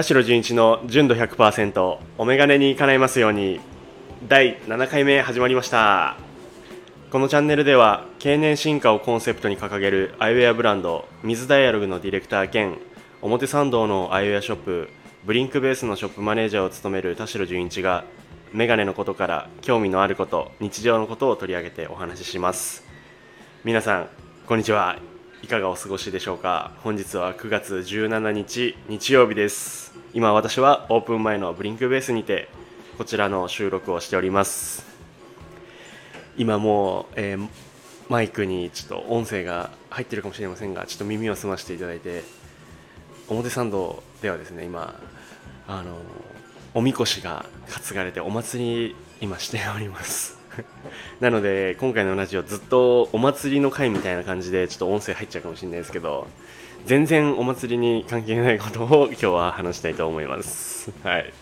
田代純一の純度100%お眼鏡に叶いますように第7回目始まりました。このチャンネルでは経年進化をコンセプトに掲げるアイウェアブランド水ダイアログのディレクター兼表参道のアイウェアショップブリンクベースのショップマネージャーを務める田代純一がメガネのことから興味のあること日常のことを取り上げてお話しします。皆さんこんにちは。いかがお過ごしでしょうか？本日は9月17日日曜日です。今私はオープン前のブリンクベースにてこちらの収録をしております。今もう、えーマイクにちょっと音声が入ってるかもしれませんがちょっと耳を澄ましていただいて表参道ではですね今あのおみこしが担がれてお祭り今しております。なので今回のラジオずっとお祭りの会みたいな感じでちょっと音声入っちゃうかもしれないですけど全然お祭りに関係ないことを今日は話したいと思います。はい。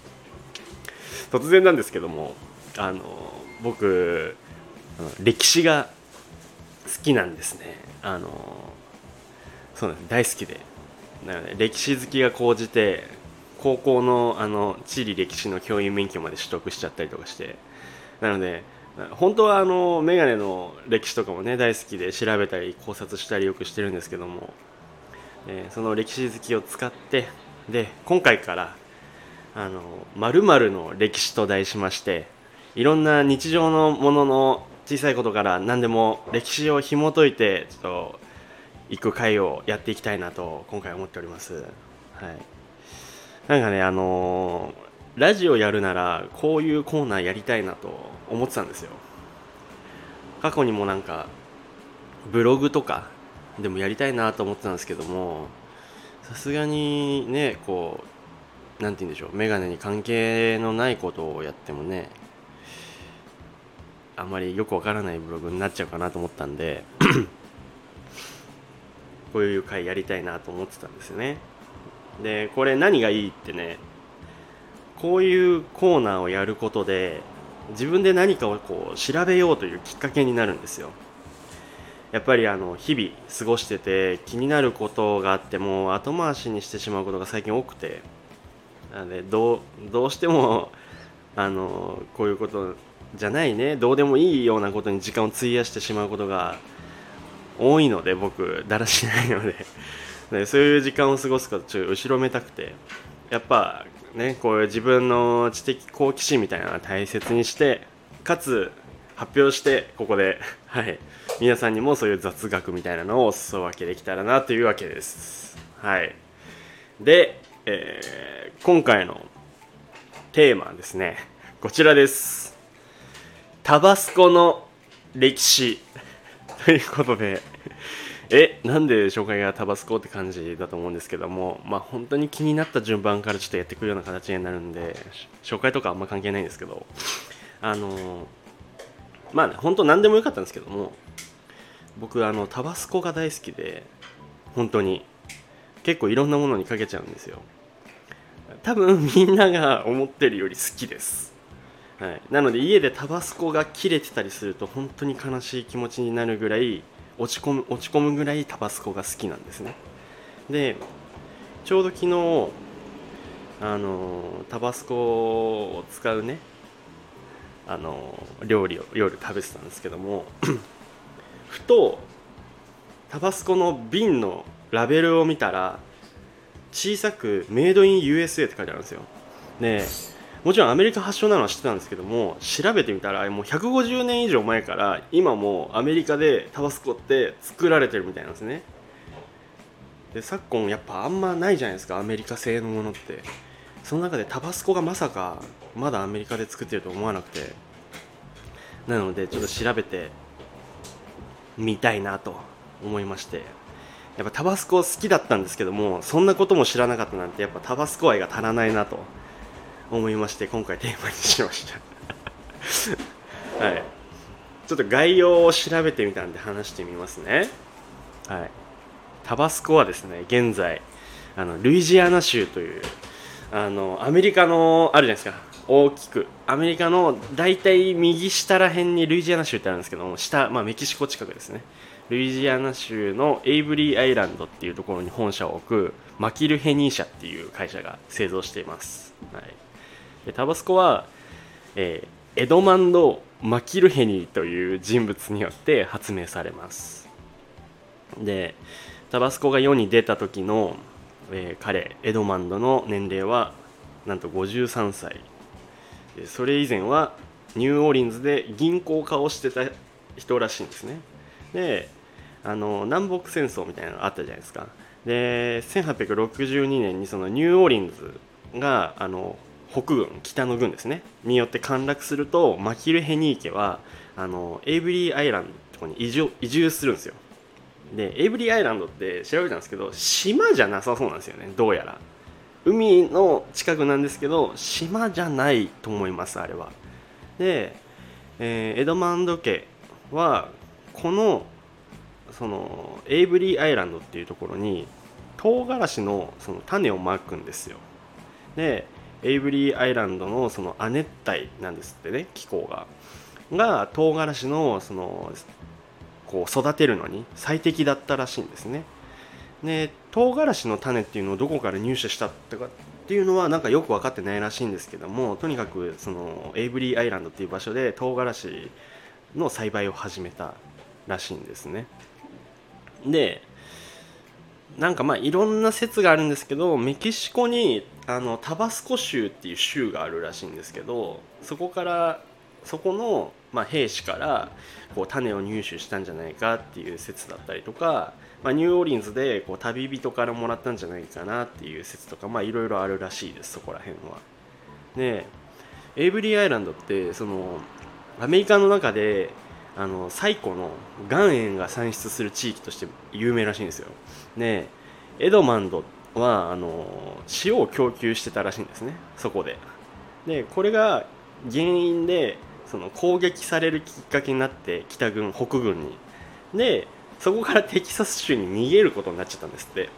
突然なんですけどもあの僕歴史が好きなんですね。あのそうなんです。大好きで。なので歴史好きが高じて高校のあの地理歴史の教員免許まで取得しちゃったりとかして。なので本当はあのメガネの歴史とかもね大好きで調べたり考察したりよくしてるんですけども、えーその歴史好きを使ってで今回からあの〇〇の歴史と題しましていろんな日常のものの小さいことから何でも歴史を紐解いてちょっと行く回をやっていきたいなと今回思っております。はいなんかね、あのーラジオやるならこういうコーナーやりたいなと思ってたんですよ。過去にもなんかブログとかでもやりたいなと思ってたんですけどもさすがにねこうなんて言うんでしょうメガネに関係のないことをやってもねあんまりよくわからないブログになっちゃうかなと思ったんでこういう回やりたいなと思ってたんですよね。でこれ何がいいってねこういうコーナーをやることで自分で何かをこう調べようというきっかけになるんですよ。やっぱりあの日々過ごしてて気になることがあっても後回しにしてしまうことが最近多くてなのでどうしてもあのこういうことじゃないねどうでもいいようなことに時間を費やしてしまうことが多いので僕だらしないので。でそういう時間を過ごすことちょっと後ろめたくて。やっぱねこういう自分の知的好奇心みたいなのを大切にしてかつ発表してここで はい。皆さんにもそういう雑学みたいなのをお裾分けできたらなというわけです。はい。で、えー今回のテーマはですね。こちらです。タバスコの歴史。ということでえなんで紹介がタバスコって感じだと思うんですけどもまあ本当に気になった順番からちょっとやっていくような形になるんで紹介とかあんま関係ないんですけどあのまあね本当何でもよかったんですけども僕あのタバスコが大好きで本当に結構いろんなものにかけちゃうんですよ。多分みんなが思ってるより好きです。はい、なので家でタバスコが切れてたりすると本当に悲しい気持ちになるぐらい落ち込む落ち込むぐらいタバスコが好きなんですね。でちょうど昨日あのタバスコを使うねあの料理を夜食べてたんですけども ふとタバスコの瓶のラベルを見たら小さく「メイドイン USA」って書いてあるんですよ。でもちろんアメリカ発祥なのは知ってたんですけども調べてみたらもう150年以上前から今もアメリカでタバスコって作られてるみたいなんですね。で昨今やっぱあんまないじゃないですかアメリカ製のものって。その中でタバスコがまさかまだアメリカで作ってると思わなくて。なのでちょっと調べてみたいなと思いまして。やっぱタバスコ好きだったんですけどもそんなことも知らなかったなんてやっぱタバスコ愛が足らないなと。思いまして今回テーマにしました。はい。ちょっと概要を調べてみたんで話してみますね。はい。タバスコはですね現在あのルイジアナ州というあのアメリカのあるじゃないですか。大きく。アメリカの大体右下ら辺にルイジアナ州ってあるんですけども下、まあ、メキシコ近くですね。ルイジアナ州のエイブリーアイランドっていうところに本社を置くマキルヘニー社っていう会社が製造しています、はい、タバスコは、えー、エドマンド・マキルヘニーという人物によって発明されます。でタバスコが世に出た時の、えー、彼エドマンドの年齢はなんと53歳。でそれ以前はニューオーリンズで銀行家をしてた人らしいんですね。であの南北戦争みたいなのがあったじゃないですか。で1862年にそのニューオーリンズがあの北軍北の軍ですね。によって陥落するとマキル・ヘニー家はあのエイブリーアイランドとかに移住移住するんですよ。でエイブリーアイランドって調べたんですけど島じゃなさそうなんですよねどうやら。海の近くなんですけど島じゃないと思いますあれは。で、えー、エドマンド家はこのそのエイブリーアイランドっていうところに唐辛子のその種をまくんですよ。でエイブリーアイランドのその亜熱帯なんですってね気候が。が唐辛子のそのこう育てるのに最適だったらしいんですね。で唐辛子の種っていうのをどこから入手したとかっていうのはなんかよく分かってないらしいんですけどもとにかくそのエイブリーアイランドっていう場所で唐辛子の栽培を始めたらしいんですね。でなんかまあいろんな説があるんですけどメキシコにあのタバスコ州っていう州があるらしいんですけどそこからそこの、まあ、兵士からこう種を入手したんじゃないかっていう説だったりとか、まあ、ニューオーリンズでこう旅人からもらったんじゃないかなっていう説とかいろいろあるらしいですそこら辺は。でエイブリーアイランドってそのアメリカの中であの最古の岩塩が産出する地域として有名らしいんですよ。でエドマンドはあの塩を供給してたらしいんですね。そこで。でこれが原因でその攻撃されるきっかけになって北軍北軍に。でそこからテキサス州に逃げることになっちゃったんですって。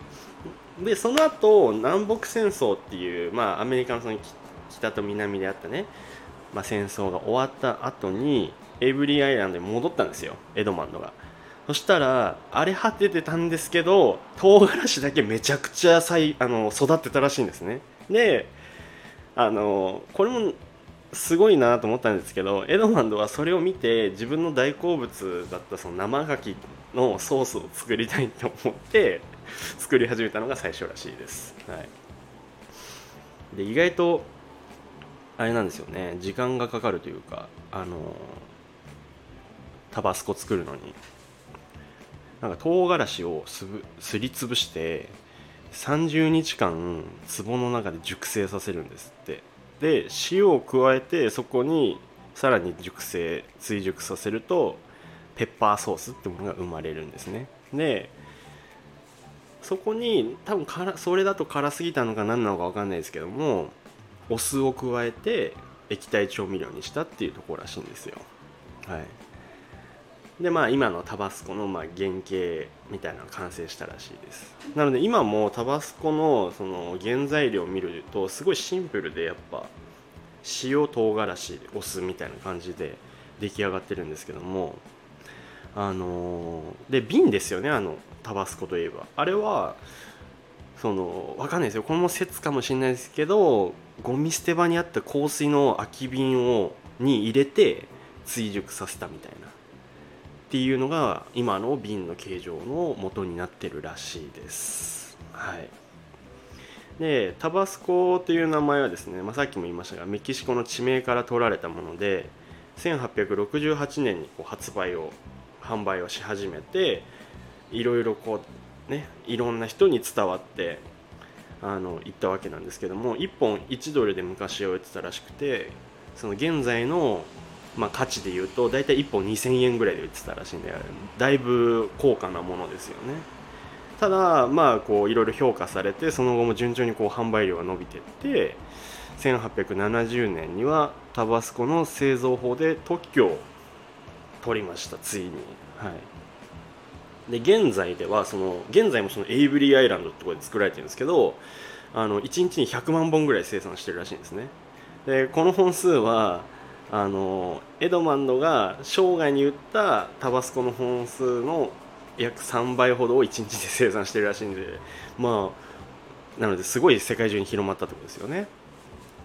でその後南北戦争っていう、まあ、アメリカのその北と南であったね、まあ、戦争が終わった後にエブリーアイランドに戻ったんですよエドマンドが。そしたら荒れ果ててたんですけど唐辛子だけめちゃくちゃいあの育ってたらしいんですね。であのこれもすごいなと思ったんですけどエドマンドはそれを見て自分の大好物だったその生牡蠣のソースを作りたいと思って作り始めたのが最初らしいです、はい、で意外とあれなんですよね。時間がかかるというかあのタバスコ作るのに。なんか唐辛子をすぶすりつぶして30日間壺の中で熟成させるんですって。で塩を加えてそこにさらに熟成追熟させるとペッパーソースってものが生まれるんですね。でそこに多分からそれだと辛すぎたのか何なのか分かんないですけどもお酢を加えて液体調味料にしたっていうところらしいんですよ。はい。でまあ今のタバスコのまあ原型みたいなのが完成したらしいです。なので今もタバスコのその原材料を見るとすごいシンプルでやっぱ塩唐辛子お酢みたいな感じで出来上がってるんですけどもあのー、で瓶ですよねあのタバスコといえば。あれはその分かんないですよ。この説かもしれないですけどゴミ捨て場にあった香水の空き瓶をに入れて追熟させたみたいな。っていうのが今の瓶の形状の元になってるらしいです。はい、でタバスコという名前はですね、まあ、さっきも言いましたがメキシコの地名から取られたもので1868年にこう発売を販売をし始めていろいろこうねいろんな人に伝わってあの行ったわけなんですけども1本1ドルで昔は売ってたらしくてその現在のまあ、価値でいうと大体1本2000円ぐらいで売ってたらしいんでだいぶ高価なものですよね。ただまあこういろいろ評価されてその後も順調にこう販売量が伸びていって1870年にはタバスコの製造法で特許を取りました。ついに。はい。で現在ではその現在もそのエイブリーアイランドってところで作られてるんですけどあの1日に100万本ぐらい生産してるらしいんですね。でこの本数はあのエドマンドが生涯に売ったタバスコの本数の約3倍ほどを1日で生産してるらしいんでまあなのですごい世界中に広まったってことですよね。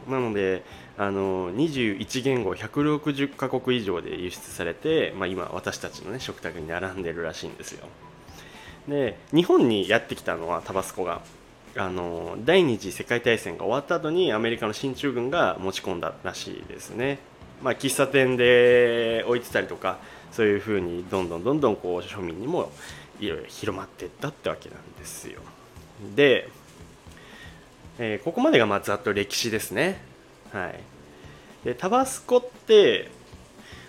なのであの21言語160カ国以上で輸出されて、まあ、今私たちの、ね、食卓に並んでるらしいんですよ。で日本にやってきたのはタバスコが。あの第二次世界大戦が終わった後にアメリカの進駐軍が持ち込んだらしいですね、まあ、喫茶店で置いてたりとかそういうふうにどんどんどんどんこう庶民にもいろいろ広まっていったってわけなんですよ。で、えー、ここまでがまあざっと歴史ですね。はい。でタバスコって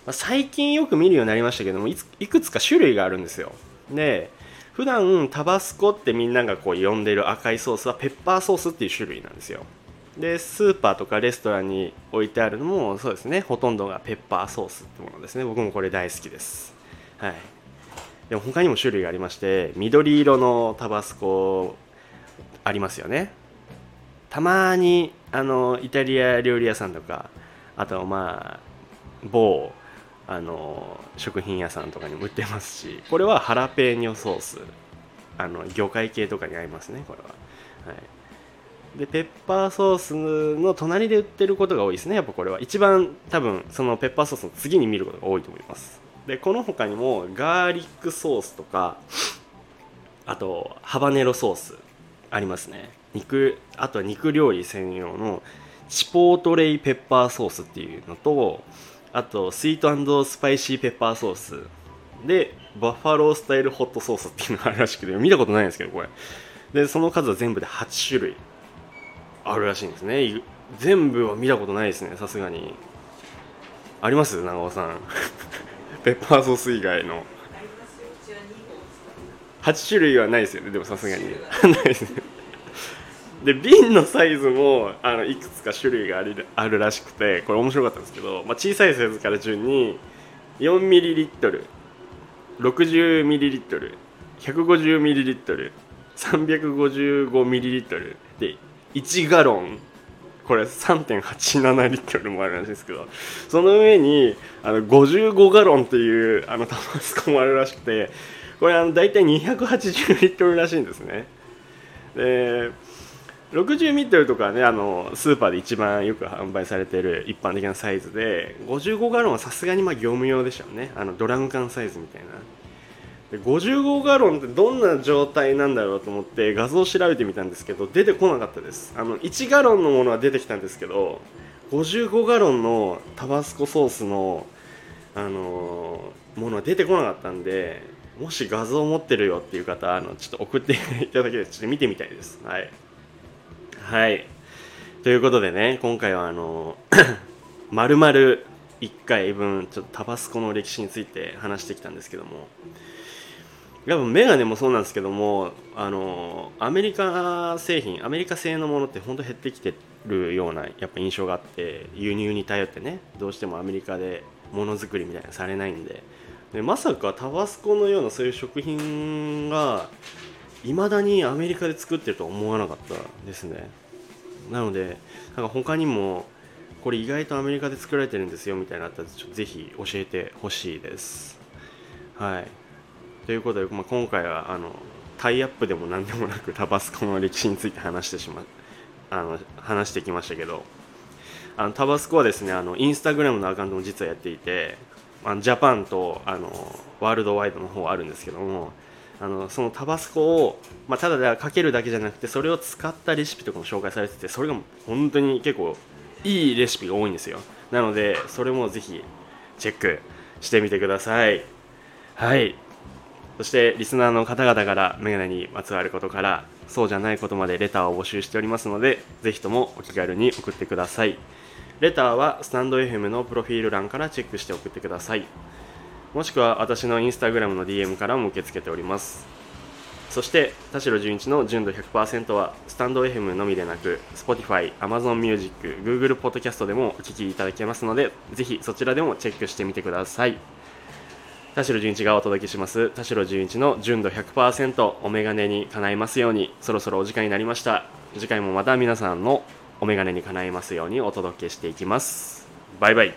まあ最近よく見るようになりましたけどもいくつか種類があるんですよ。で普段タバスコってみんながこう呼んでる赤いソースはペッパーソースっていう種類なんですよ。でスーパーとかレストランに置いてあるのもそうですね。ほとんどがペッパーソースってものですね。僕もこれ大好きです。はい。でも他にも種類がありまして緑色のタバスコありますよね。たまにあのイタリア料理屋さんとかあとはまあ某あの食品屋さんとかにも売ってますしこれはハラペーニョソース。あの魚介系とかに合いますねこれは、はい、でペッパーソースの隣で売ってることが多いですね。やっぱこれは。一番多分そのペッパーソースの次に見ることが多いと思います。でこの他にもガーリックソースとかあとハバネロソースありますね。肉あとは肉料理専用のチポートレイペッパーソースっていうのとあとスイートスパイシーペッパーソース。でバッファロースタイルホットソースっていうのがあるらしくて見たことないんですけどこれ。でその数は全部で8種類。あるらしいんですね。全部は見たことないですね。さすがに。あります？長尾さん。ペッパーソース以外の。8種類はないですよね。でもさすがに。ないですね。で瓶のサイズもあのいくつか種類があるあるらしくてこれ面白かったんですけど、まあ、小さいサイズから順に 4ml60ml150ml355ml で1ガロン。これ3.87リットルもあるらしいですけど。その上にあの55ガロンっていうあのタバスコもあるらしくてこれあの大体280リットルらしいんですね。で60ミットルとかねあのスーパーで一番よく販売されている一般的なサイズで55ガロンはさすがにま業務用でしょうね。あのドラム缶サイズみたいな。で55ガロンってどんな状態なんだろうと思って画像を調べてみたんですけど出てこなかったです。あの1ガロンのものは出てきたんですけど55ガロンのタバスコソースの、あのー、ものは出てこなかったんでもし画像を持ってるよっていう方あのちょっと送っていただけてちょっと見てみたいです。はい。はい。ということでね今回はあのまるまる1回分ちょっとタバスコの歴史について話してきたんですけども。やっぱメガネもそうなんですけどもあのアメリカ製品アメリカ製のものって本当減ってきてるようなやっぱ印象があって輸入に頼ってねどうしてもアメリカでものづくりみたいなされないんで。でまさかタバスコのようなそういう食品がいまだにアメリカで作ってるとは思わなかったですね。なのでなんか他にもこれ意外とアメリカで作られてるんですよみたいなのあったらぜひ教えてほしいです。はい。ということで、まあ、今回はあのタイアップでも何でもなくタバスコの歴史について話してしまあの話してきましたけどあのタバスコはですねあのインスタグラムのアカウントも実はやっていてあのジャパンとあのワールドワイドの方あるんですけどもあのそのタバスコを、まあ、ただでかけるだけじゃなくてそれを使ったレシピとかも紹介されててそれが本当に結構いいレシピが多いんですよ。なのでそれもぜひチェックしてみてください。はい。そしてリスナーの方々からメガネにまつわることからそうじゃないことまでレターを募集しておりますのでぜひともお気軽に送ってください。レターはスタンド FM のプロフィール欄からチェックして送ってください。もしくは私のインスタグラムの DM からも受け付けております。そして田代純一の純度100%はスタンド FM のみでなく Spotify、Amazon Music、Google Podcast でもお聴きいただけますのでぜひそちらでもチェックしてみてください。田代純一がお届けします。田代純一の純度100%お眼鏡に叶いますように。そろそろお時間になりました。次回もまた皆さんのお眼鏡にかないますようにお届けしていきます。バイバイ。